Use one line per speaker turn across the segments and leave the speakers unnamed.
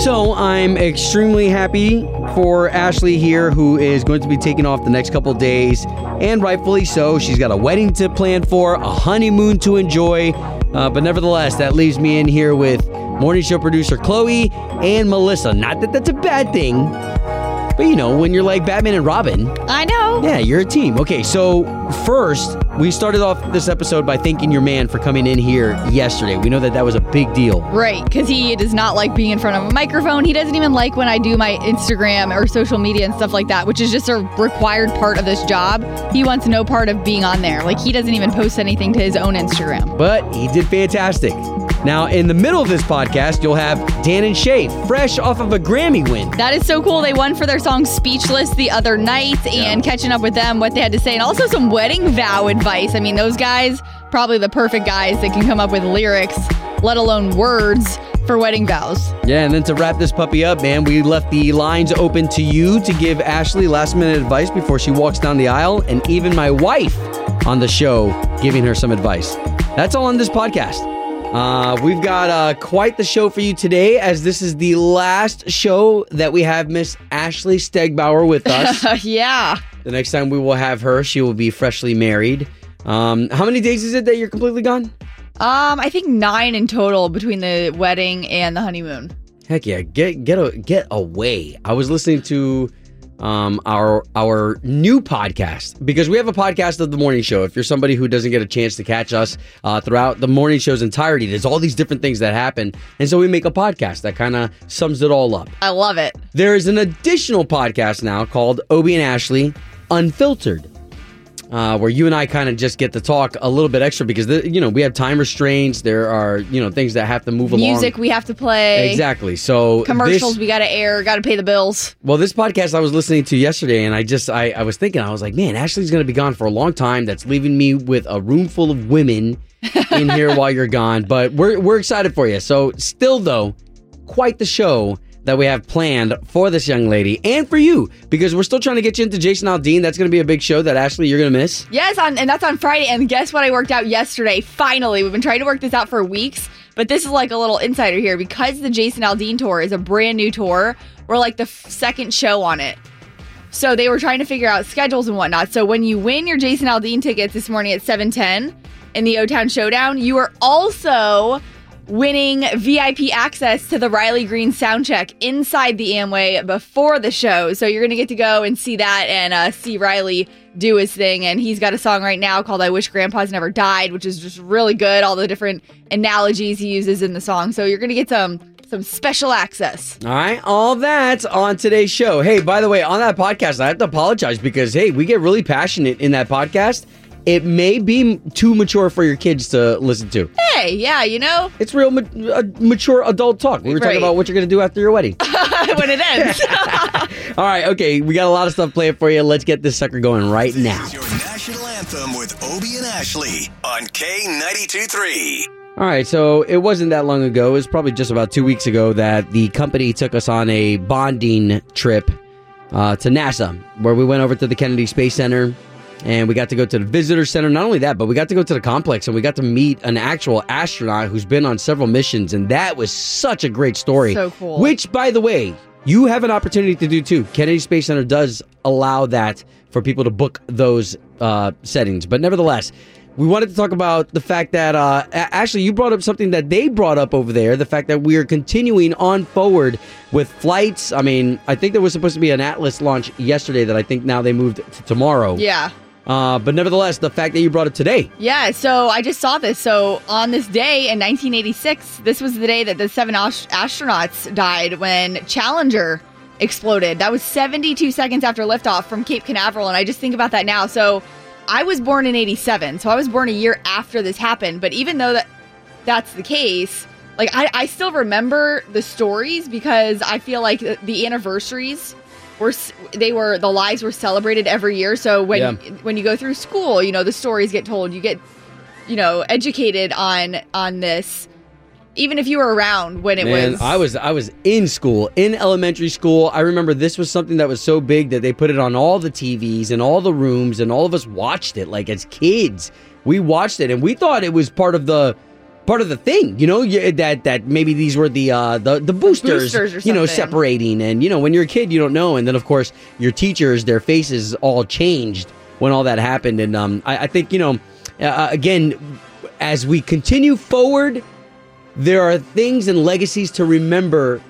So I'm extremely happy for Ashley here, who is going to be taking off the next couple days, and rightfully so. She's got a wedding to plan for, a honeymoon to enjoy, uh, but nevertheless, that leaves me in here with morning show producer Chloe and Melissa. Not that that's a bad thing, but you know, when you're like Batman and Robin,
I know.
yeah, you're a team. Okay, so first, we started off this episode by thanking your man for coming in here yesterday. We know that that was a big deal.
Right, because he does not like being in front of a microphone. He doesn't even like when I do my Instagram or social media and stuff like that, which is just a required part of this job. He wants no part of being on there. Like, he doesn't even post anything to his own Instagram.
But he did fantastic. Now, in the middle of this podcast, you'll have Dan and Shay, fresh off of a Grammy win.
That is so cool. They won for their song Speechless the other night and catching up with them, what they had to say, and also some wedding vow advice. I mean, those guys, probably the perfect guys that can come up with lyrics, let alone words for wedding vows.
Yeah, and then to wrap this puppy up, man, we left the lines open to you to give Ashley last minute advice before she walks down the aisle, and even my wife on the show giving her some advice. That's all on this podcast. Uh, we've got uh, quite the show for you today, as this is the last show that we have Miss Ashley Stegbauer with us.
yeah.
the next time we will have her, she will be freshly married. Um, how many days is it that you're completely gone?
Um, I think nine in total between the wedding and the honeymoon.
Heck yeah, get get a, get away. I was listening to um our our new podcast because we have a podcast of the morning show. If you're somebody who doesn't get a chance to catch us uh, throughout the morning show's entirety, there's all these different things that happen, and so we make a podcast that kind of sums it all up.
I love it.
There is an additional podcast now called Obie and Ashley Unfiltered. Uh, where you and I kind of just get to talk a little bit extra because the, you know we have time restraints. There are you know things that have to move
Music
along.
Music we have to play.
Exactly. So
Commercials
this-
we got to air, got to pay the bills.
well, this podcast I was listening to yesterday, and I just I, I was thinking I was like, man, Ashley's going to be gone for a long time. That's leaving me with a room full of women in here while you're gone. But we're we're excited for you. So still though, quite the show that we have planned for this young lady and for you because we're still trying to get you into Jason Aldean. That's going to be a big show that Ashley you're going to miss.
Yes, on and that's on Friday. And guess what? I worked out yesterday. Finally, we've been trying to work this out for weeks, but this is like a little insider here because the Jason Aldean tour is a brand new tour. We're like the f- second show on it. So they were trying to figure out schedules and whatnot. So when you win your Jason Aldean tickets this morning at 710 in the O Town Showdown, you are also winning VIP access to the Riley Green soundcheck inside the Amway before the show. So you're going to get to go and see that and uh, see Riley do his thing. And he's got a song right now called I Wish Grandpa's Never Died, which is just really good. All the different analogies he uses in the song. So you're going to get some some special access.
All right, all that on today's show. Hey, by the way, on that podcast, I have to apologize because hey, we get really passionate in that podcast. It may be too mature for your kids to listen to.
Hey, yeah, you know,
It's real ma- uh, mature adult talk. We were talking
Right.
about what you're going to do after your wedding.
when it ends.
All right, okay, we got a lot of stuff planned for you. Let's get this sucker going right now.
This is your national anthem with Obie and Ashley on K92.3.
All right, so it wasn't that long ago. It was probably just about two weeks ago that the company took us on a bonding trip uh, to NASA, where we went over to the Kennedy Space Center and we got to go to the visitor center. Not only that, but we got to go to the complex and we got to meet an actual astronaut who's been on several missions, and that was such a great story.
So cool.
Which, by the way, you have an opportunity to do too. Kennedy Space Center does allow that for people to book those uh, settings, but nevertheless. We wanted to talk about the fact that uh, A- Ashley, you brought up something that they brought up over there. The fact that we are continuing on forward with flights. I mean, I think there was supposed to be an Atlas launch yesterday that I think now they moved to tomorrow.
yeah.
Uh, but nevertheless, the fact that you brought it today.
Yeah, so I just saw this. So on this day in 1986, this was the day that the seven ast- astronauts died when Challenger exploded. That was 72 seconds after liftoff from Cape Canaveral, and I just think about that now. So I was born in 87, so I was born a year after this happened. But even though that that's the case, like I, I still remember the stories because I feel like the- the anniversaries were they were the lives were celebrated every year. So when
Yeah.
when you go through school, you know the stories get told. You get you know educated on on this, even if you were around when it
Man,
was.
I was I was in school, in elementary school. I remember this was something that was so big that they put it on all the TVs and all the rooms, and all of us watched it like as kids. We watched it, and we thought it was part of the part of the thing. You know, you, that that maybe these were the uh, the the boosters,
boosters
you know, separating. And you know, when you're a kid, you don't know. And then of course, your teachers, their faces all changed when all that happened. And um, I, I think you know, uh, again, as we continue forward, there are things and legacies to remember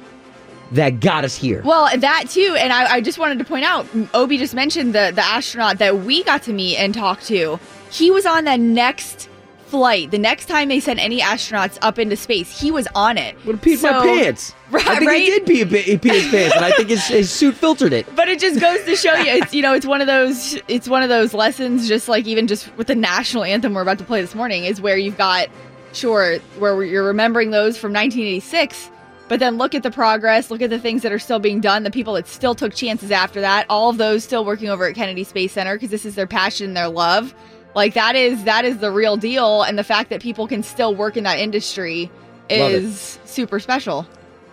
that got us here.
Well, that too, and I, I just wanted to point out, Obie just mentioned the the astronaut that we got to meet and talk to. He was on the next flight. The next time they sent any astronauts up into space, he was on it.
Would have peed my pants.
Right,
I think
right?
he did pee, he pee his pants, and I think his, his suit filtered it.
But it just goes to show you, it's you know, it's one of those, it's one of those lessons. Just like even just with the national anthem we're about to play this morning, is where you've got, sure, where you're remembering those from 1986, but then look at the progress, look at the things that are still being done, the people that still took chances after that, all of those still working over at Kennedy Space Center because this is their passion, and their love. Like that is that is the real deal, and the fact that people can still work in that industry is super special.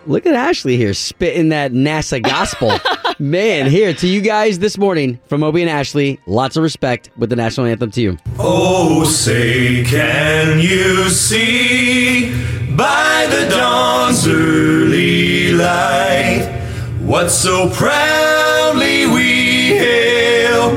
Look at Ashley here spitting that NASA gospel. Man, here to you guys this morning from Obie and Ashley. Lots of respect with the national anthem to you.
Oh, say, can you see by the dawn's early light what so proudly we hail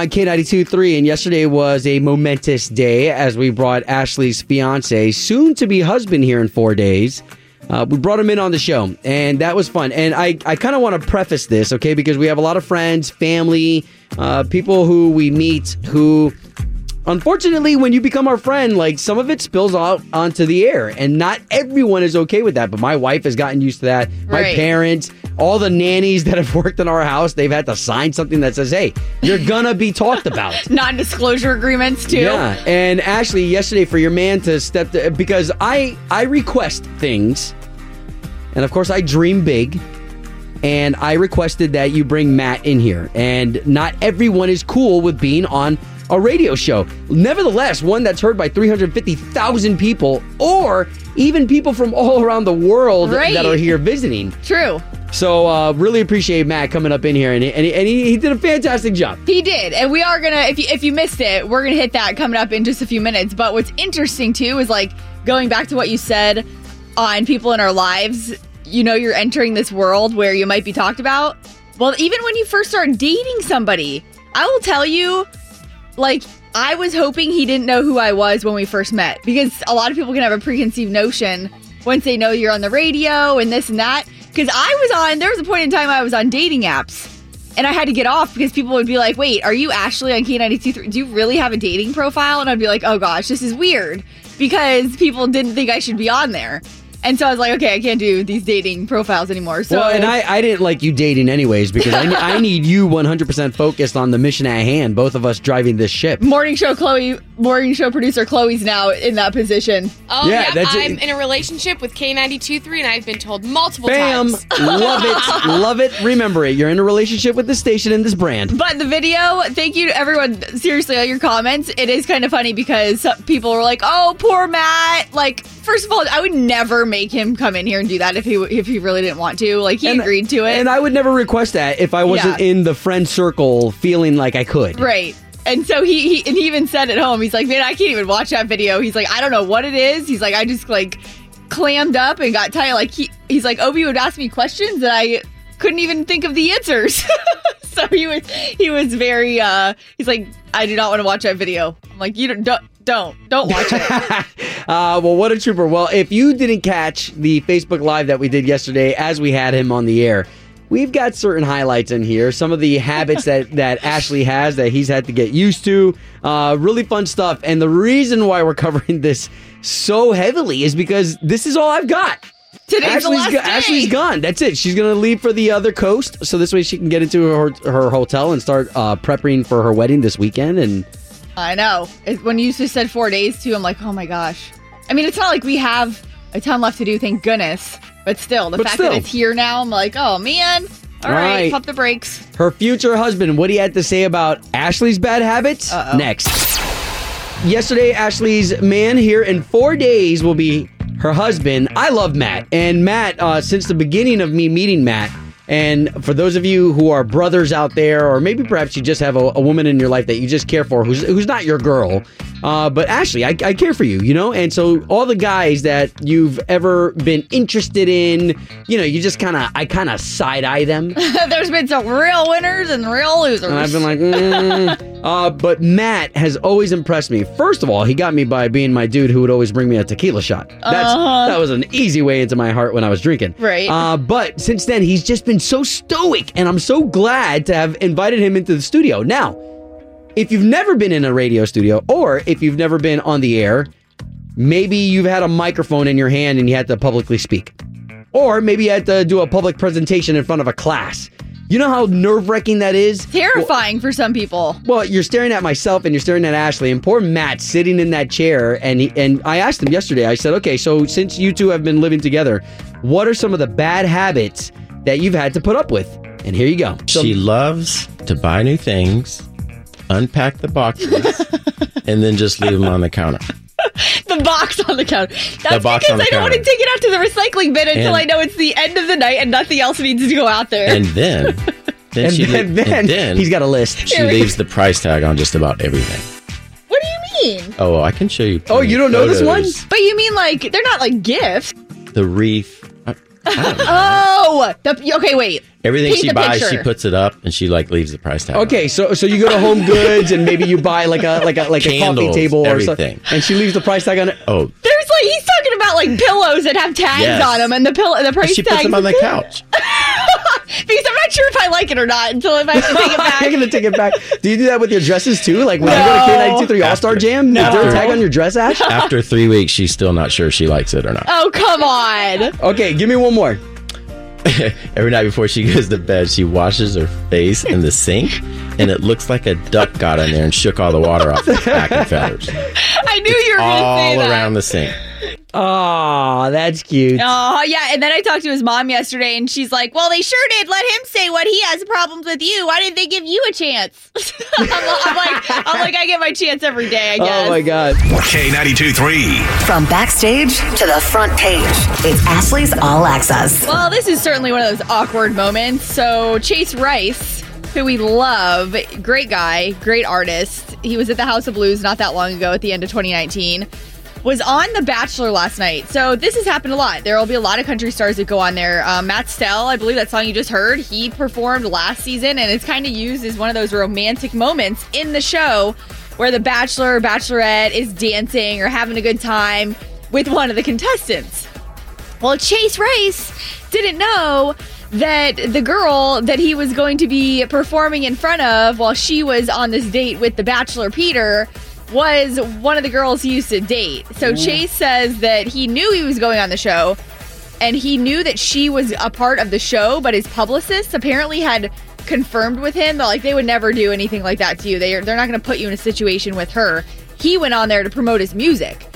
On K92.3. And yesterday was a momentous day as we brought Ashley's fiance, soon to be husband, here in four days. Uh, we brought him in on the show, and that was fun. And I, I kind of want to preface this, okay, because we have a lot of friends, family, uh, people who we meet who Unfortunately, when you become our friend, like some of it spills out onto the air, and not everyone is okay with that. But my wife has gotten used to that. My
Right.
parents, all the nannies that have worked in our house, they've had to sign something that says, "Hey, you're gonna be talked about."
Non-disclosure agreements too.
Yeah, and Ashley, yesterday for your man to step to, because I I request things, and of course I dream big, and I requested that you bring Matt in here, and not everyone is cool with being on a radio show. Nevertheless, one that's heard by 350,000 people, or even people from all around the world
Right.
that are here visiting.
True.
So uh, really appreciate Matt coming up in here, and, he- and, he, and he, he did a fantastic job.
He did, and we are gonna. If you if you missed it, we're gonna hit that coming up in just a few minutes. But what's interesting too is like going back to what you said on people in our lives. You know, you're entering this world where you might be talked about. Well, even when you first start dating somebody, I will tell you, like I was hoping he didn't know who I was when we first met because a lot of people can have a preconceived notion once they know you're on the radio and this and that. Because I was on, there was a point in time I was on dating apps and I had to get off because people would be like, wait, are you Ashley on K92? Do you really have a dating profile? And I'd be like, oh gosh, this is weird because people didn't think I should be on there. And so I was like, okay, I can't do these dating profiles anymore. So
well, and I, I didn't like you dating anyways because I, I need you 100% focused on the mission at hand, both of us driving this ship.
morning show Chloe, morning show producer Chloe's now in that position.
Oh,
Yeah,
yeah,
that's.
I'm in a relationship with K92.3, and I've been told multiple
Bam!
times.
Love it. Love it. Remember it. You're in a relationship with this station and this brand.
But the video, thank you to everyone. Seriously, all your comments. It is kind of funny because people were like, "Oh, poor Matt." Like, first of all, I would never make him come in here and do that if he if he really didn't want to. Like, he
And-
agreed to it,
And I would never request that if I wasn't
Yeah.
in the friend circle feeling like I could.
right? And so he, he and he even said at home, he's like, "Man, I can't even watch that video." He's like, "I don't know what it is." He's like, "I just like clammed up and got tired." Like he he's like, "Obie would ask me questions that I couldn't even think of the answers." so he was he was very uh he's like I do not want to watch that video. I'm like you don't don't don't, don't watch it.
Uh, well, what a trooper. Well, if you didn't catch the Facebook Live that we did yesterday as we had him on the air, we've got certain highlights in here. Some of the habits that, that Ashley has that he's had to get used to. Uh, really fun stuff. And the reason why we're covering this so heavily is because this is all I've got.
Today's the last
go-
day.
Ashley's gone. That's it. She's going to leave for the other coast. So this way she can get into her, her hotel and start uh, prepping for her wedding this weekend. And
I know. When you just said four days too, I'm like, oh my gosh. I mean, it's not like we have a ton left to do, thank goodness. But still, the
But
fact
still.
that it's here now, I'm like, oh man. All right,
Right.
pump the brakes.
her future husband, what he had to say about Ashley's bad habits
Uh-oh.
next. Yesterday, Ashley's man here in four days will be her husband. I love Matt. And Matt, uh, since the beginning of me meeting Matt, and for those of you who are brothers out there, or maybe perhaps you just have a, a woman in your life that you just care for who's, who's not your girl, uh, but Ashley, I, I care for you, you know? And so all the guys that you've ever been interested in, you know, you just kind of, I kind of side eye them.
There's been some real winners and real losers.
And I've been like, mm. uh, but Matt has always impressed me. First of all, he got me by being my dude who would always bring me a tequila shot. That's
Uh-huh.
that was an easy way into my heart when I was drinking.
Right.
Uh, but since then, he's just been so stoic, and I'm so glad to have invited him into the studio. Now, if you've never been in a radio studio, or if you've never been on the air, maybe you've had a microphone in your hand and you had to publicly speak. Or maybe you had to do a public presentation in front of a class. You know how nerve wracking that is?
terrifying for some people.
Well, you're staring at myself and you're staring at Ashley, and poor Matt sitting in that chair. And he, and I asked him yesterday. I said, "Okay, so since you two have been living together, what are some of the bad habits that you've had to put up with?" And here you go. So-
she loves to buy new things, unpack the boxes, and then just leave them on the counter.
The box on the counter. That's
box
because
on the
I don't want to take it out to the recycling bin until
And-
I know it's the end of the night and nothing else needs to go out there.
And then, then
and
she
then,
le-
then
and then
he's got a list.
she leaves the price tag on just about everything.
what do you mean?
Oh, well, I can show you.
Oh, you don't know this one?
But you mean like they're not like gifts?
The wreath. I- I.
Oh, the, okay. Wait.
Everything
Paint
she buys,
picture.
she puts it up and she like leaves the price tag. on.
Okay, so so you go to Home Goods and maybe you buy like a like a like a coffee
Candles,
table or something,
everything.
and she leaves the price tag on it.
Oh,
There's like he's talking about like pillows that have tags
Yes.
on them, and the pill the price
she
tags.
puts them on the couch.
because I'm not sure if I like it or not until if I have to take it back.
You're gonna take it back. Do you do that with your dresses too? Like when you go to
No.
K92 All Star
After-
Jam, is there a tag on your dress, Ash?
After three weeks, she's still not sure she likes it or not.
oh come on!
Okay, give me one more.
Every night before she goes to bed, she washes her face in the sink, and it looks like a duck got in there and shook all the water off the back and feathers
I knew you were going to say
all
that.
around the sink.
Oh, that's cute.
Oh yeah, and then I talked to his mom yesterday, and she's like, "Well, they sure did let him say what he has problems with you. Why didn't they give you a chance?" I'm, I'm like, I'm like, I get my chance every day. I oh, guess.
Oh my god.
K92 3.
From backstage to the front page, it's Ashley's All Access.
Well, this is certainly one of those awkward moments. So Chase Rice, who we love, great guy, great artist. He was at the House of Blues not that long ago at the end of 2019. Was on The Bachelor last night. So this has happened a lot. There will be a lot of country stars that go on there. Um, Matt Stell, I believe that song you just heard, he performed last season, and it's kind of used as one of those romantic moments in the show where the Bachelor or Bachelorette is dancing or having a good time with one of the contestants. Well, Chase Rice didn't know that the girl that he was going to be performing in front of while she was on this date with the bachelor Peter was one of the girls he used to date. So Chase says that he knew he was going on the show and he knew that she was a part of the show, but his publicist apparently had confirmed with him that like they would never do anything like that to you. They are, they're not going to put you in a situation with her. He went on there to promote his music.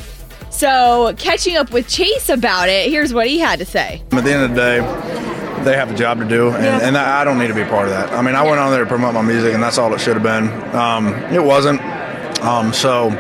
So, catching up with Chase about it, here's what he had to say.
At the end of the day, they have a job to do, and, and I don't need to be part of that. I mean, I went on there to promote my music, and that's all it should have been. Um, it wasn't. Um, so,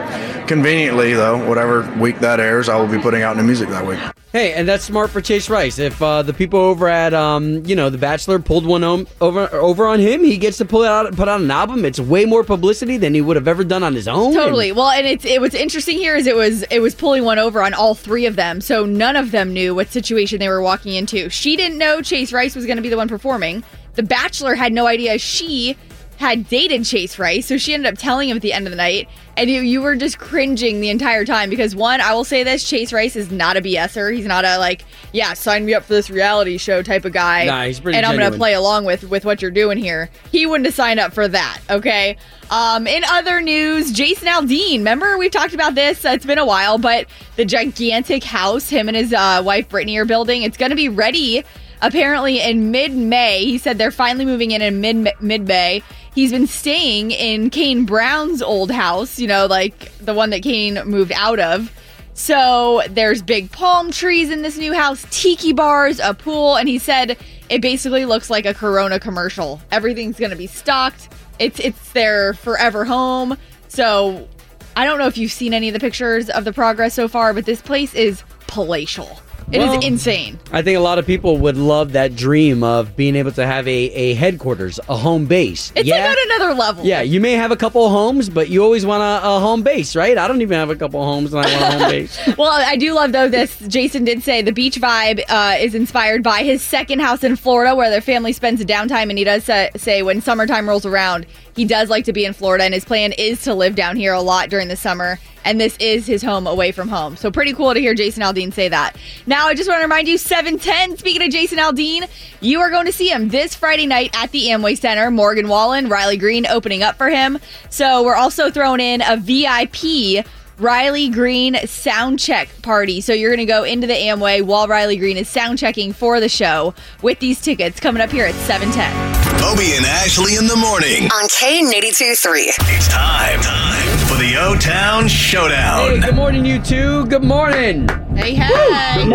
conveniently, though, whatever week that airs, I will be putting out new music that week.
Hey, and that's smart for Chase Rice. If uh, the people over at um, you know, The Bachelor pulled one home, over over on him, he gets to pull out put out an album. It's way more publicity than he would have ever done on his own.
Totally. Well, and it's it what's interesting here is it was it was pulling one over on all three of them, so none of them knew what situation they were walking into. She didn't know Chase Rice was going to be the one performing. The Bachelor had no idea she had dated Chase Rice, so she ended up telling him at the end of the night. And you, you were just cringing the entire time because one, I will say this: Chase Rice is not a BSer. He's not a like, yeah, sign me up for this reality show type of guy.
Nah, he's pretty
And I'm gonna play along with with what you're doing here. He wouldn't have signed up for that. Okay. Um, in other news, Jason Aldean. Remember we've talked about this? Uh, it's been a while, but the gigantic house him and his uh, wife Brittany are building. It's going to be ready apparently in mid-May. He said they're finally moving in in mid mid-May. He's been staying in Kane Brown's old house. You know, like the one that Kane moved out of. So there's big palm trees in this new house, tiki bars, a pool, and he said it basically looks like a Corona commercial. Everything's gonna be stocked. It's it's their forever home. So I don't know if you've seen any of the pictures of the progress so far, but this place is palatial. It is
Well,
insane.
I think a lot of people would love that dream of being able to have a, a headquarters, a home base.
It's
yeah?
like on another level.
Yeah, you may have a couple of homes, but you always want a, a home base, right? I don't even have a couple of homes and I want a home base.
Well, I do love though this. Jason did say the beach vibe uh, is inspired by his second house in Florida, where their family spends downtime, and he does say, say when summertime rolls around, he does like to be in Florida, and his plan is to live down here a lot during the summer. And this is his home away from home. So pretty cool to hear Jason Aldean say that. Now, I just want to remind you, 710, speaking of Jason Aldean, you are going to see him this Friday night at the Amway Center. Morgan Wallen, Riley Green opening up for him. So we're also throwing in a VIP Riley Green sound check party. So you're going to go into the Amway while Riley Green is sound checking for the show with these tickets coming up here at 710.
Obie and Ashley in the morning.
On K82 3.
It's time, time for the O Town Showdown.
hey, good morning, you two. Good morning.
Hey, hey.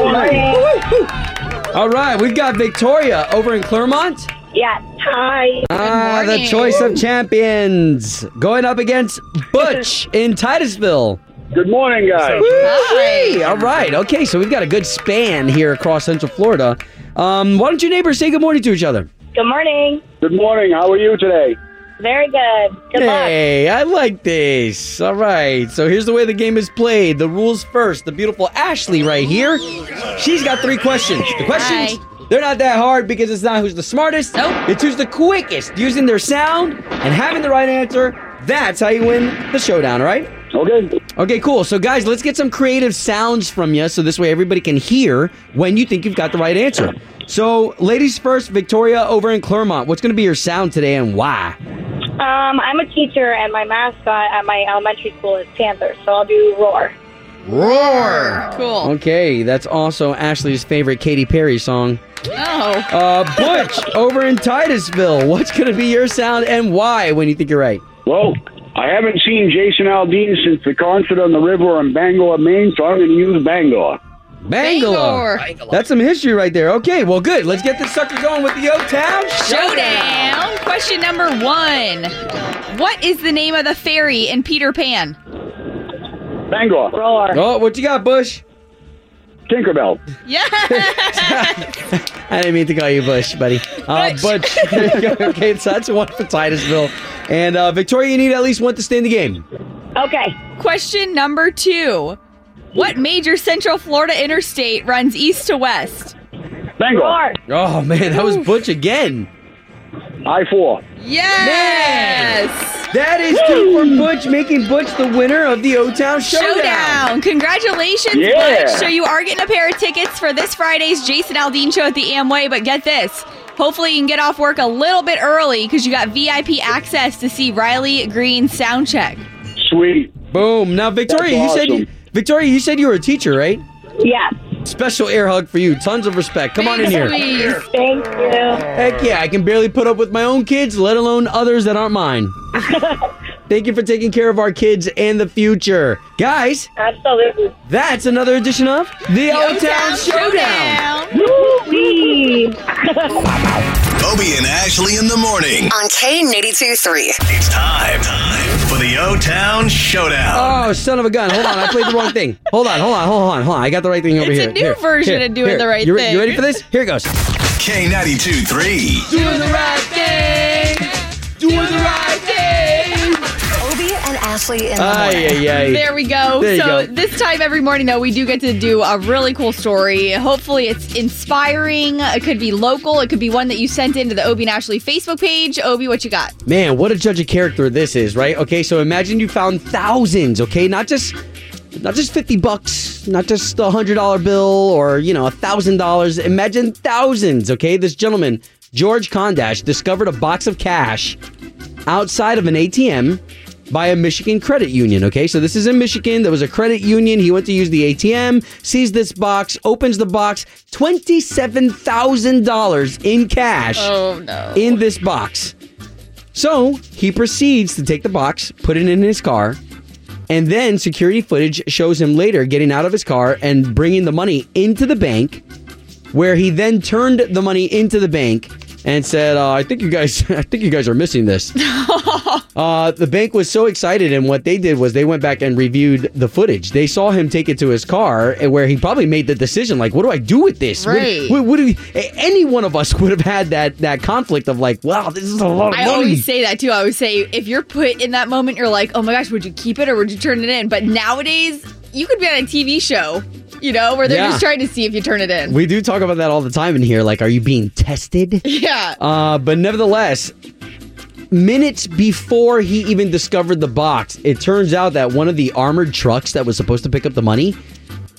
All right, we've got Victoria over in Clermont.
Yeah. Hi.
Ah, the choice of champions going up against Butch in Titusville.
Good morning, guys.
Woo-wee. All right. Okay, so we've got a good span here across Central Florida. Um, why don't you neighbors say good morning to each other?
Good morning.
Good morning. How are you today?
Very good. Good luck.
Hey, I like this. All right. So here's the way the game is played. The rules first. The beautiful Ashley right here. She's got three questions. The questions, they're not that hard because it's not who's the smartest.
Nope.
It's who's the quickest using their sound and having the right answer. That's how you win the showdown, right?
Okay.
Okay, cool. So, guys, let's get some creative sounds from you so this way everybody can hear when you think you've got the right answer. So, ladies first, Victoria over in Clermont. What's going to be your sound today and why?
Um, I'm a teacher, and my mascot at my elementary school is Panther, so I'll do Roar.
Roar.
Cool.
Okay, that's also Ashley's favorite Katy Perry song.
Oh.
Uh, Butch over in Titusville. What's going to be your sound and why when you think you're right?
Well, I haven't seen Jason Aldean since the concert on the river in Bangor, Maine, so I'm going to use Bangor.
Bangalore. That's some history right there. Okay, well, good. Let's get this sucker going with the O Town
Showdown. Question number one. What is the name of the fairy in Peter Pan?
Bangor.
Oh, what you got, Bush?
Tinkerbell.
Yeah.
I didn't mean to call you Bush, buddy. Uh, Butch. okay, so that's one for Titusville. And uh, Victoria, you need at least one to stay in the game.
Okay.
Question number two. What major Central Florida interstate runs east to west?
Bangor.
Roar.
Oh, man, that was Butch again.
I four.
Yes.
That is two for Butch, making Butch the winner of the O Town Showdown.
Showdown. Congratulations,
Yeah.
Butch. So you are getting a pair of tickets for this Friday's Jason Aldean show at the Amway, but get this. Hopefully you can get off work a little bit early because you got VIP access to see Riley Green sound check.
Sweet.
Boom. Now, Victoria,
That's
you said
awesome.
Victoria, you said you were a teacher, right?
Yes.
Special air hug for you. Tons of respect. Come on in here.
Please.
Thank you.
Heck yeah, I can barely put up with my own kids, let alone others that aren't mine. Thank you for taking care of our kids and the future. Guys,
Absolutely.
that's another edition of the O Town Showdown.
Woo-wee.
Obie and Ashley in the morning.
On K82 3.
It's time, time for the O Town Showdown.
Oh, son of a gun. Hold on, I played the wrong thing. Hold on, hold on, hold on, hold on. I got the right thing over here.
It's a
here.
new
Here,
version
here,
of doing
here.
the right
you re-
thing.
You ready for this? Here it goes.
K92 3.
Doing the right thing. Doing the right thing.
Obie and Ashley. Ashley in the
Ay,
morning.
ay, ay.
There we go.
There you
so
go.
this time every morning, though, we do get to do a really cool story. Hopefully, it's inspiring. It could be local. It could be one that you sent into the Obie and Ashley Facebook page. Obie, what you got?
Man, what a judge of character this is, right? Okay, so imagine you found thousands, okay? Not just not just 50 bucks, not just a $100 bill or, you know, a $1,000. Imagine thousands, okay? This gentleman, George Kondash, discovered a box of cash outside of an ATM by a Michigan credit union, okay? So this is in Michigan. There was a credit union. He went to use the ATM, sees this box, opens the box, $27,000 in cash
Oh, no.
in this box. So he proceeds to take the box, put it in his car, and then security footage shows him later getting out of his car and bringing the money into the bank, where he then turned the money into the bank and said, uh, "I think you guys, I think you guys are missing this." uh, the bank was so excited, and what they did was they went back and reviewed the footage. They saw him take it to his car, where he probably made the decision, like, "What do I do with this?"
Right.
What, what do we, any one of us would have had that that conflict of like, "Wow, this is a lot of
I
money."
I always say that too. I always say if you're put in that moment, you're like, oh my gosh, would you keep it or would you turn it in? But nowadays, you could be on a TV show, you know, where they're
Yeah.
just trying to see if you turn it in.
we do talk about that all the time in here. Like, are you being tested?
yeah.
Uh, but nevertheless, minutes before he even discovered the box, it turns out that one of the armored trucks that was supposed to pick up the money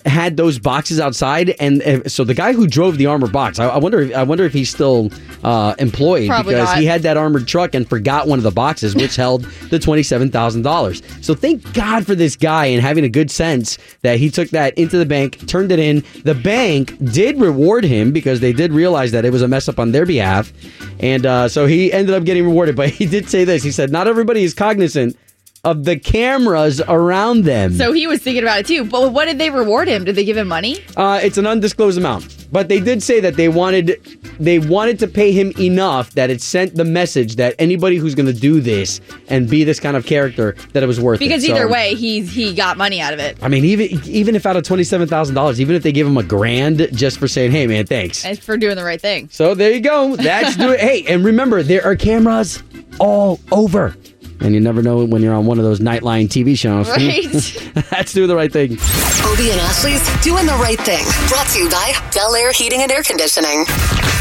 had those boxes outside, and uh, so the guy who drove the armored box, I, I wonder, if, I wonder if he's still uh, employed
Probably
because
not.
he had that armored truck and forgot one of the boxes, which held the twenty-seven thousand dollars. So thank God for this guy and having a good sense that he took that into the bank, turned it in. The bank did reward him because they did realize that it was a mess up on their behalf, and uh, so he ended up getting rewarded. But he did say this: he said, "Not everybody is cognizant." Of the cameras around them.
So he was thinking about it too. But what did they reward him? Did they give him money?
Uh, it's an undisclosed amount, but they did say that they wanted they wanted to pay him enough that it sent the message that anybody who's going to do this and be this kind of character that it was worth it.
Because
So,
either way, he's he got money out of it.
I mean, even even if out of twenty seven thousand dollars, even if they give him a grand just for saying, "Hey, man, thanks."
And for doing the right thing.
So there you go. That's do it. Hey, and remember, there are cameras all over. And you never know when you're on one of those Nightline TV shows.
Right.
That's do the right thing.
Obie and Ashley's Doing the Right Thing. Brought to you by Bel Air Heating and Air Conditioning.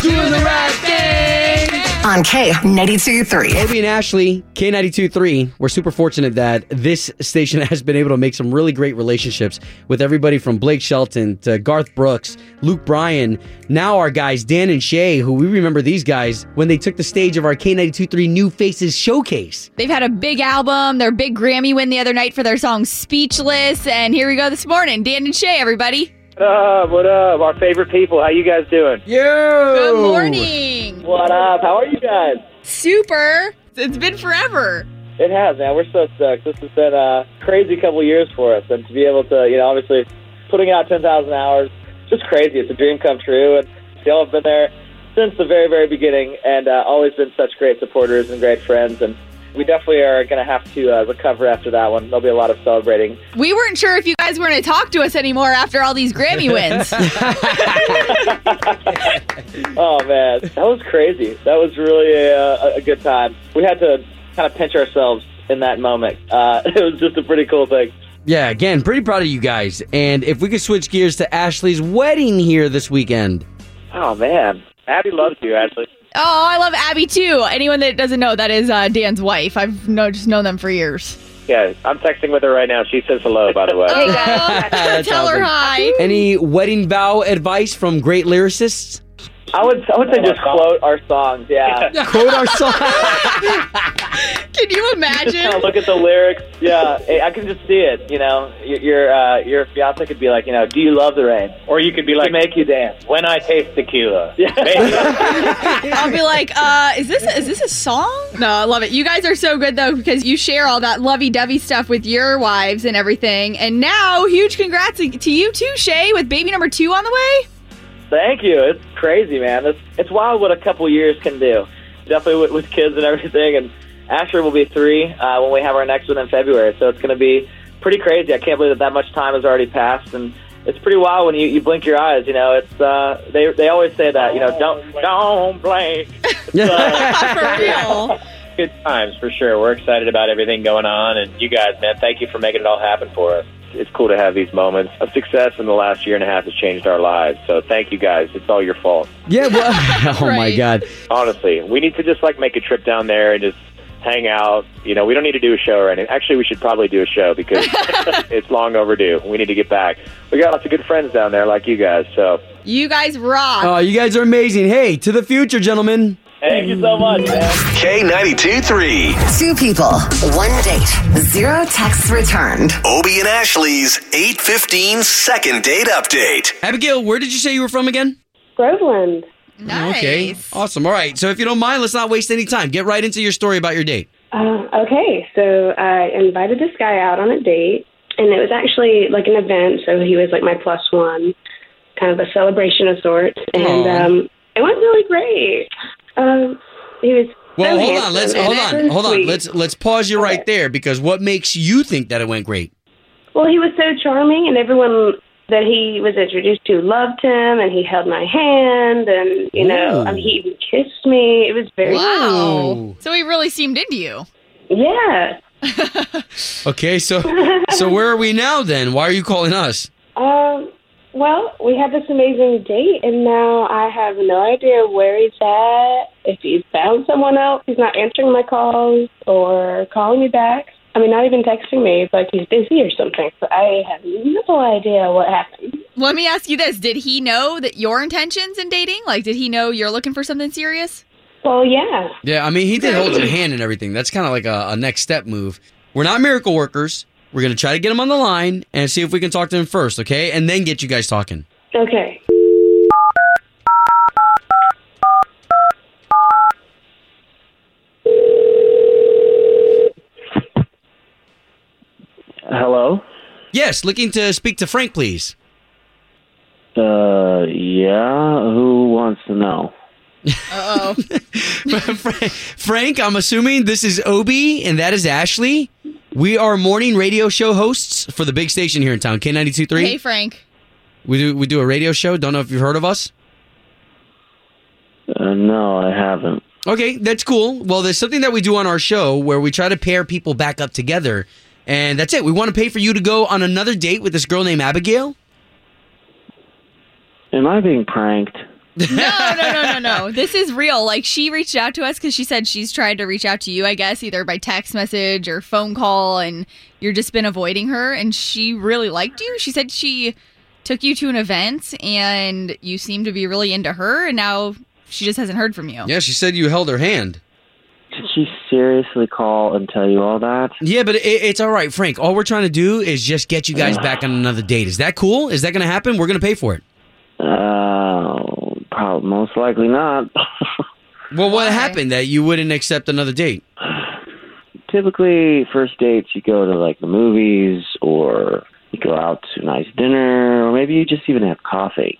Doing the right thing.
On K92.3.
Obie and Ashley, K92.3, we're super fortunate that this station has been able to make some really great relationships with everybody from Blake Shelton to Garth Brooks, Luke Bryan, now our guys Dan and Shay, who we remember these guys when they took the stage of our K92.3 New Faces Showcase.
They've had a big album, their big Grammy win the other night for their song Speechless. And here we go this morning. Dan and Shay, everybody.
What up? What up? Our favorite people. How you guys doing?
Yo!
Good morning.
What up? How are you guys?
Super. It's been forever.
It has, man. We're so stoked. This has been a crazy couple years for us, and to be able to, you know, obviously putting out 10,000 hours, just crazy. It's a dream come true, and y'all have been there since the very, very beginning, and uh, always been such great supporters and great friends, and we definitely are going to have to uh, recover after that one. There'll be a lot of celebrating.
We weren't sure if you guys were going to talk to us anymore after all these Grammy wins.
Oh man, that was crazy. That was really a, a good time. We had to kind of pinch ourselves in that moment. Uh, it was just a pretty cool thing.
Yeah, again, pretty proud of you guys. And if we could switch gears to Ashley's wedding here this weekend.
Oh man, Abby loves you, Ashley.
Oh, I love Abby too. Anyone that doesn't know, that is uh, Dan's wife. I've know, just known them for years.
Yeah, I'm texting with her right now. She says hello, by the way.
Oh,
That's
tell her hi.
Any wedding vow advice from great lyricists?
I would, I would say just quote our songs. Yeah.
Quote our songs.
Can you imagine?
Just kind of look at the lyrics. Yeah, I I can just see it. You know, your your, uh, your fiance could be like, you know, do you love the rain? Or you could be like, make you dance when I taste tequila. Yeah.
I'll be like, uh, is this is this a song? No, I love it. You guys are so good though because you share all that lovey-dovey stuff with your wives and everything. And now, huge congrats to you too, Shay, with baby number two on the way.
Thank you. It's crazy, man. It's it's wild what a couple years can do. Definitely with, with kids and everything. And Asher will be three uh, when we have our next one in February. So it's going to be pretty crazy. I can't believe that that much time has already passed. And it's pretty wild when you, you blink your eyes. You know, it's uh, they they always say that. You know, don't don't blink.
For real.
good times for sure. We're excited about everything going on, and you guys, man, thank you for making it all happen for us. It's cool to have these moments of success, in the last year and a half has changed our lives. So thank you guys. It's all your fault.
Yeah. Well, oh my God.
Honestly, we need to just like make a trip down there and just hang out. You know, we don't need to do a show or anything. Actually, we should probably do a show because it's long overdue. We need to get back. We got lots of good friends down there, like you guys. So
You guys rock.
Oh, you guys are amazing. Hey, to the future, gentlemen.
Thank you so much, man.
K92 3.
Two people, one date, zero texts returned.
Obie and Ashley's 815 second date update.
Abigail, where did you say you were from again?
Groveland.
nice.
Okay. Awesome. All right. So if you don't mind, let's not waste any time. Get right into your story about your date.
Uh, okay, so I invited this guy out on a date, and it was actually like an event, so he was like my plus one, kind of a celebration of sorts, and um, it went really great. Um, he was
Well,
so
hold on. Let's hold on. Hold on. Let's let's pause you right there because what makes you think that it went great?
Well, he was so charming, and everyone that he was introduced to loved him, and he held my hand, and you know,
Ooh.
I mean, he even kissed me. It was very
Wow.
Ooh.
So he really seemed into you.
yeah.
Okay. So so where are we now then? Why are you calling us?
Um, well, we had this amazing date, and now I have no idea where he's at. If he's found someone else, he's not answering my calls or calling me back. I mean, not even texting me. It's like he's busy or something. So I have no idea what happened.
Let me ask you this: Did he know that your intentions in dating? Like, did he know you're looking for something serious?
Well, yeah.
Yeah, I mean, he did hold your hand and everything. That's kind of like a, a next step move. We're not miracle workers. We're gonna try to get him on the line and see if we can talk to him first, okay? And then get you guys talking.
Okay.
Hello.
Yes, looking to speak to Frank, please.
Uh, yeah. Who wants to know?
Uh oh.
Frank, I'm assuming this is Obie and that is Ashley. We are morning radio show hosts for the big station here in town, K92.3.
hey, Frank.
We do we do a radio show. Don't know if you've heard of us.
Uh, no, I haven't.
Okay, that's cool. Well, there's something that we do on our show where we try to pair people back up together, and that's it. We want to pay for you to go on another date with this girl named Abigail.
Am I being pranked?
No, no, no, no, no. This is real. Like she reached out to us because she said she's tried to reach out to you. I guess either by text message or phone call, and you're just been avoiding her. And she really liked you. She said she took you to an event, and you seem to be really into her. And now she just hasn't heard from you.
Yeah, she said you held her hand.
Did she seriously call and tell you all that?
Yeah, but it, it's all right, Frank. All we're trying to do is just get you guys back on another date. Is that cool? Is that going to happen? We're going to pay for it.
Uh, probably most likely not.
Well, what happened that you wouldn't accept another date?
Typically, first dates you go to like the movies, or you go out to a nice dinner, or maybe you just even have coffee.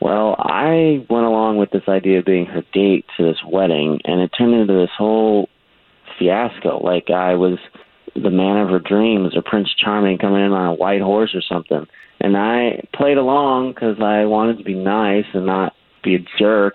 Well, I went along with this idea of being her date to this wedding, and it turned into this whole fiasco. Like I was the man of her dreams, or Prince Charming coming in on a white horse or something. And I played along because I wanted to be nice and not be a jerk.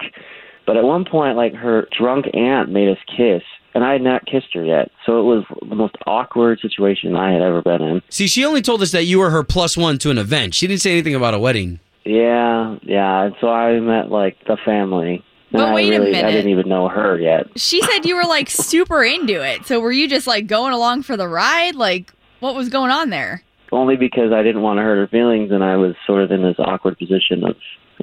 But at one point, like her drunk aunt made us kiss, and I had not kissed her yet. So it was the most awkward situation I had ever been in.
See, she only told us that you were her plus one to an event. She didn't say anything about a wedding.
Yeah, yeah. And so I met like the family. And
But
I
wait a
minute. I didn't even know her yet.
She said you were like super into it. So were you just like going along for the ride? Like, what was going on there?
Only because I didn't want to hurt her feelings, and I was sort of in this awkward position of,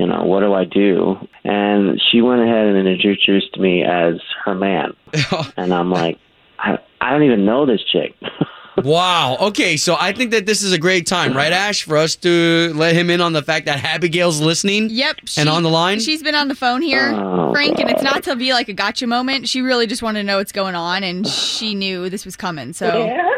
you know, what do I do? And she went ahead and introduced me as her man, and I'm like, I, I don't even know this chick.
wow. Okay, so I think that this is a great time, right, Ash, for us to let him in on the fact that Abigail's listening.
Yep.
And on the line?
She's been on the phone here,
Oh,
Frank, and it's not to be like a gotcha moment. She really just wanted to know what's going on, and she knew this was coming. So
Yeah.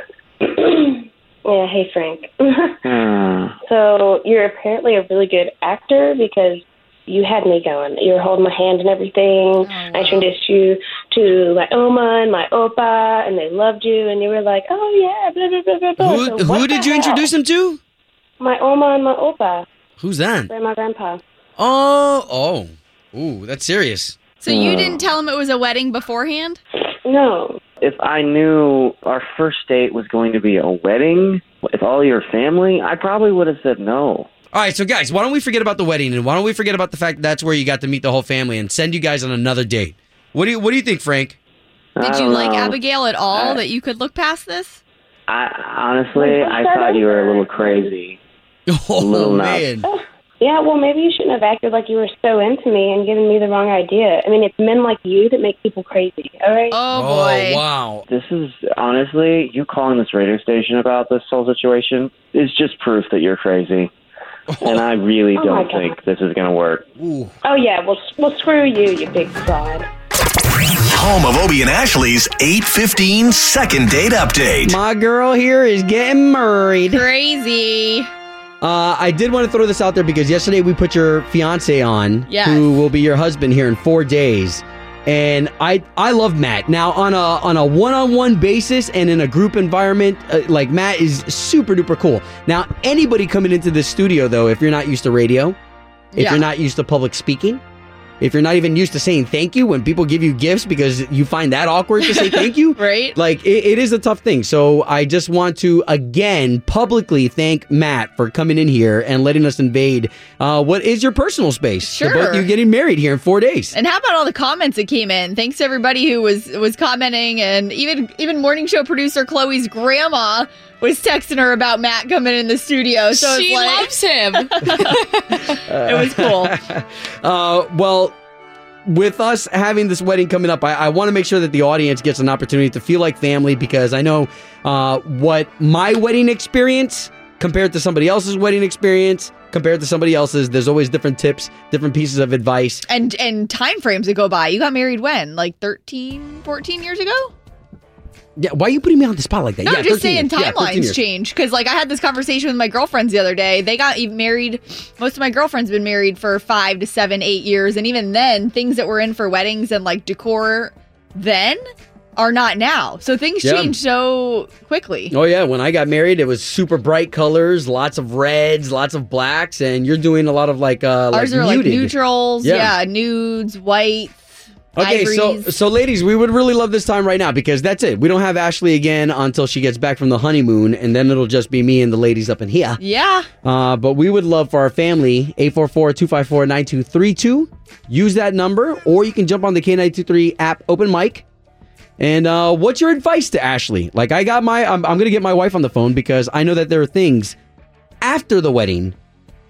Yeah. Hey, Frank.
Uh,
so you're apparently a really good actor because you had me going. You were holding my hand and everything. I introduced you to my Oma and my Opa, and they loved you. And you were like, "Oh yeah, blah blah blah blah." blah.
Who,
So
who did you
hell?
introduce him to?
My Oma and my Opa,
Who's that?
grandma, grandpa.
Oh, oh. Ooh, that's serious.
So you didn't tell him it was a wedding beforehand?
No.
If I knew our first date was going to be a wedding with all your family, I probably would have said no.
All right, so guys, why don't we forget about the wedding and why don't we forget about the fact that that's where you got to meet the whole family and send you guys on another date? What do you What do you think, Frank?
Did you like
know.
Abigail at all
Uh,
that you could look past this?
I honestly, I thought you were a little crazy.
Oh
a little nuts.
Man.
Yeah, well, maybe you shouldn't have acted like you were so into me and given me the wrong idea. I mean, it's men like you that make people crazy, all right?
Oh,
Oh wow.
This is honestly, you calling this radio station about this whole situation is just proof that you're crazy. And I really
Oh
don't
God.
think this is going to work.
Ooh.
Oh, yeah, well, s- well, screw you, you big fraud.
Home of Obie and Ashley's 815 second date update.
My girl here is getting married.
Crazy.
Uh, I did want to throw this out there because yesterday we put your fiance on,
Yes.
who will be your husband here in four days. And I I love Matt. Now on a on a one on one basis and in a group environment, uh, like Matt is super duper cool. Now anybody coming into this studio though, if you're not used to radio, if
Yeah.
you're not used to public speaking, if you're not even used to saying thank you when people give you gifts because you find that awkward to say thank you,
Right?
like it, it is a tough thing. So I just want to again publicly thank Matt for coming in here and letting us invade uh, what is your personal space. Both
Sure.
of you getting married here in four days.
And how about all the comments that came in? Thanks to everybody who was was commenting, and even even morning show producer Chloe's grandma was texting her about Matt coming in the studio. So
she
like,
loves him.
it was cool.
Uh, well, with us having this wedding coming up, I, I want to make sure that the audience gets an opportunity to feel like family because I know uh, what my wedding experience compared to somebody else's wedding experience compared to somebody else's. There's always different tips, different pieces of advice.
And and time frames that go by. You got married when? Like 13, 14 years ago?
Yeah, why are you putting me on the spot like that?
No,
yeah,
I'm just saying
years.
Timelines
years.
change because, like, I had this conversation with my girlfriends the other day. They got even married. Most of my girlfriends have been married for five to seven, eight years, and even then, things that were in for weddings and like decor then are not now. So things
Yeah.
change so quickly.
Oh yeah, when I got married, it was super bright colors, lots of reds, lots of blacks, and you're doing a lot of like uh,
Ours
like
are like neutrals,
Yeah.
yeah, nudes, whites.
Okay, so so ladies, we would really love this time right now because that's it. We don't have Ashley again until she gets back from the honeymoon, and then it'll just be me and the ladies up in here.
yeah,
Uh, but we would love for our family, 844-254-9232. Use that number, or you can jump on the K923 app open mic. And uh, what's your advice to Ashley? Like I got my, I'm, I'm going to get my wife on the phone because I know that there are things after the wedding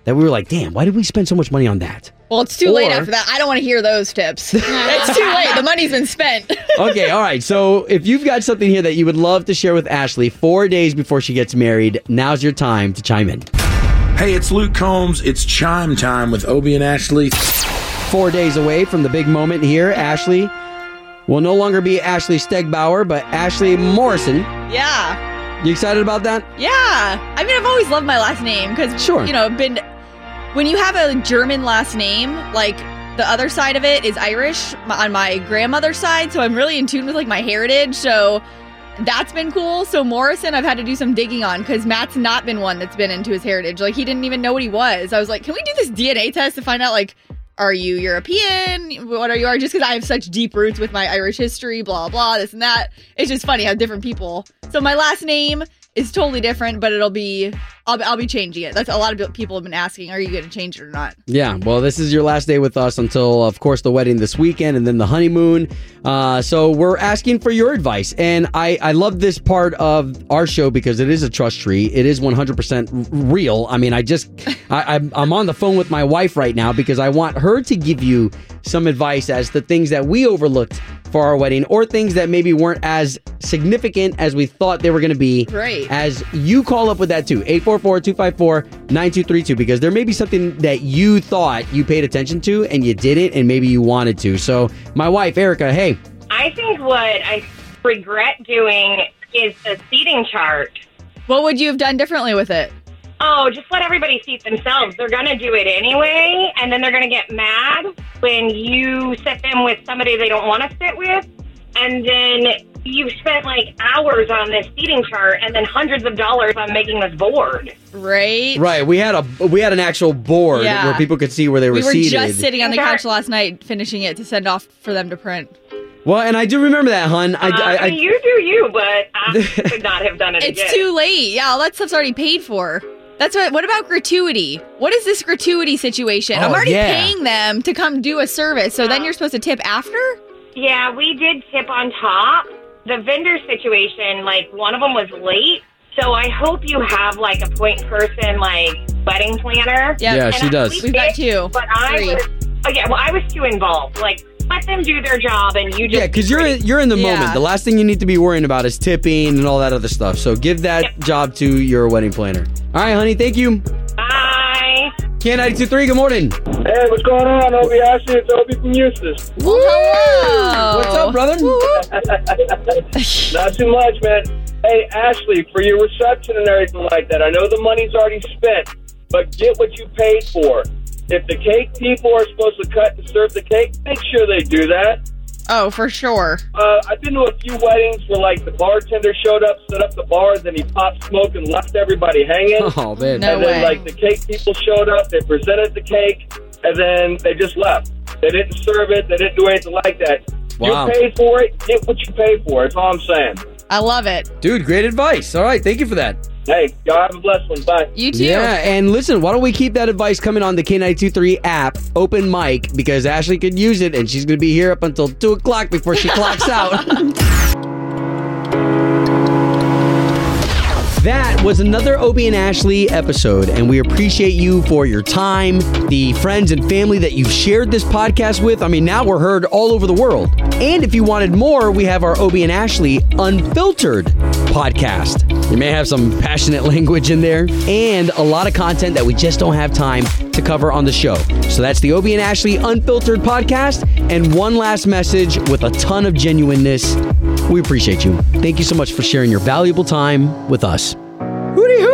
that we were like, damn, why did we spend so much money on that?
well, it's too late after that. I don't want to hear those tips. it's too late. The money's been spent.
okay, all right. So if you've got something here that you would love to share with Ashley four days before she gets married, now's your time to chime in.
Hey, it's Luke Combs. It's chime time with Obie and Ashley.
Four days away from the big moment here, Ashley will no longer be Ashley Stegbauer, but Ashley Morrison.
yeah.
You excited about that?
Yeah. I mean, I've always loved my last name because,
Sure.
you know, been when you have a German last name, like the other side of it is Irish on my grandmother's side, so I'm really in tune with like my heritage. So that's been cool. So Morrison, I've had to do some digging on because Matt's not been one that's been into his heritage. Like he didn't even know what he was. I was like, can we do this DNA test to find out like. Are you European? What are you? Are just because I have such deep roots with my Irish history, blah blah, this and that. It's just funny how different people. So my last name is totally different, but it'll be I'll, I'll be changing it. That's a lot of people have been asking, are you going to change it or not?
Yeah, well, this is your last day with us until, of course, the wedding this weekend and then the honeymoon. Uh, so we're asking for your advice. And I, I love this part of our show because it is a trust tree. It is 100% r- real. I mean, I just, I, I'm, I'm on the phone with my wife right now because I want her to give you some advice as to things that we overlooked for our wedding or things that maybe weren't as significant as we thought they were going to be
Right.
as you call up with that too 844-254-9232 because there may be something that you thought you paid attention to and you didn't and maybe you wanted to so my wife erica hey
I think what I regret doing is the seating chart.
What would you have done differently with it?
Oh, just let everybody seat themselves. They're going to do it anyway, and then they're going to get mad when you sit them with somebody they don't want to sit with. And then you've spent like hours on this seating chart and then hundreds of dollars on making this board.
Right?
right we had a we had an actual board
Yeah.
where people could see where they were,
We were
seated
just sitting on the couch last night finishing it to send off for them to print.
Well, and I do remember that, hun. I,
Uh,
I,
I mean, you do you, but I could not have done it
It's
again.
too late. Yeah, all that stuff's already paid for. That's what. What about gratuity? What is this gratuity situation? I'm
Oh,
already
yeah.
paying them to come do a service, so then you're supposed to tip after.
Yeah, we did tip on top. The vendor situation, like one of them was late. So I hope you have like a point person, like wedding planner.
Yep.
Yeah,
And
she
I-
does.
we
We've got two.
But I
Three.
was, oh yeah, well I was too involved. Like let them do their job, and you just
Yeah, because you're in, you're in the
Yeah.
moment. The last thing you need to be worrying about is tipping and all that other stuff. So give that job to your wedding planner. All right, honey. Thank you.
Bye.
K923, good morning.
Hey, what's going on, Obie Ashley? It's Obi from Eustis.
Well, hello.
What's up, brother?
Not too much, man. Hey, Ashley, for your reception and everything like that, I know the money's already spent, but get what you paid for. If the cake people are supposed to cut and serve the cake, make sure they do that.
Oh, for sure.
Uh, I've been to a few weddings where, like, the bartender showed up, set up the bar, then he popped smoke and left everybody hanging.
Oh, man.
No
and then, like, the cake people showed up, they presented the cake, and then they just left. They didn't serve it, they didn't do anything like that.
Wow.
You paid for it, get what you paid for. That's all I'm saying.
I love it.
Dude, great advice. All right, thank you for that.
Hey, y'all have a blessed one. Bye.
You too.
Yeah, and listen, why don't we keep that advice coming on the K923 app, open mic, because Ashley could use it and she's going to be here up until 2 o'clock before she clocks out. That was another Obie and Ashley episode, and we appreciate you for your time, the friends and family that you've shared this podcast with. I mean, now we're heard all over the world. And if you wanted more, we have our Obie and Ashley Unfiltered podcast. You may have some passionate language in there and a lot of content that we just don't have time to cover on the show. So that's the Obie and Ashley Unfiltered podcast. And one last message with a ton of genuineness. We appreciate you. Thank you so much for sharing your valuable time with us. Hooty hoo!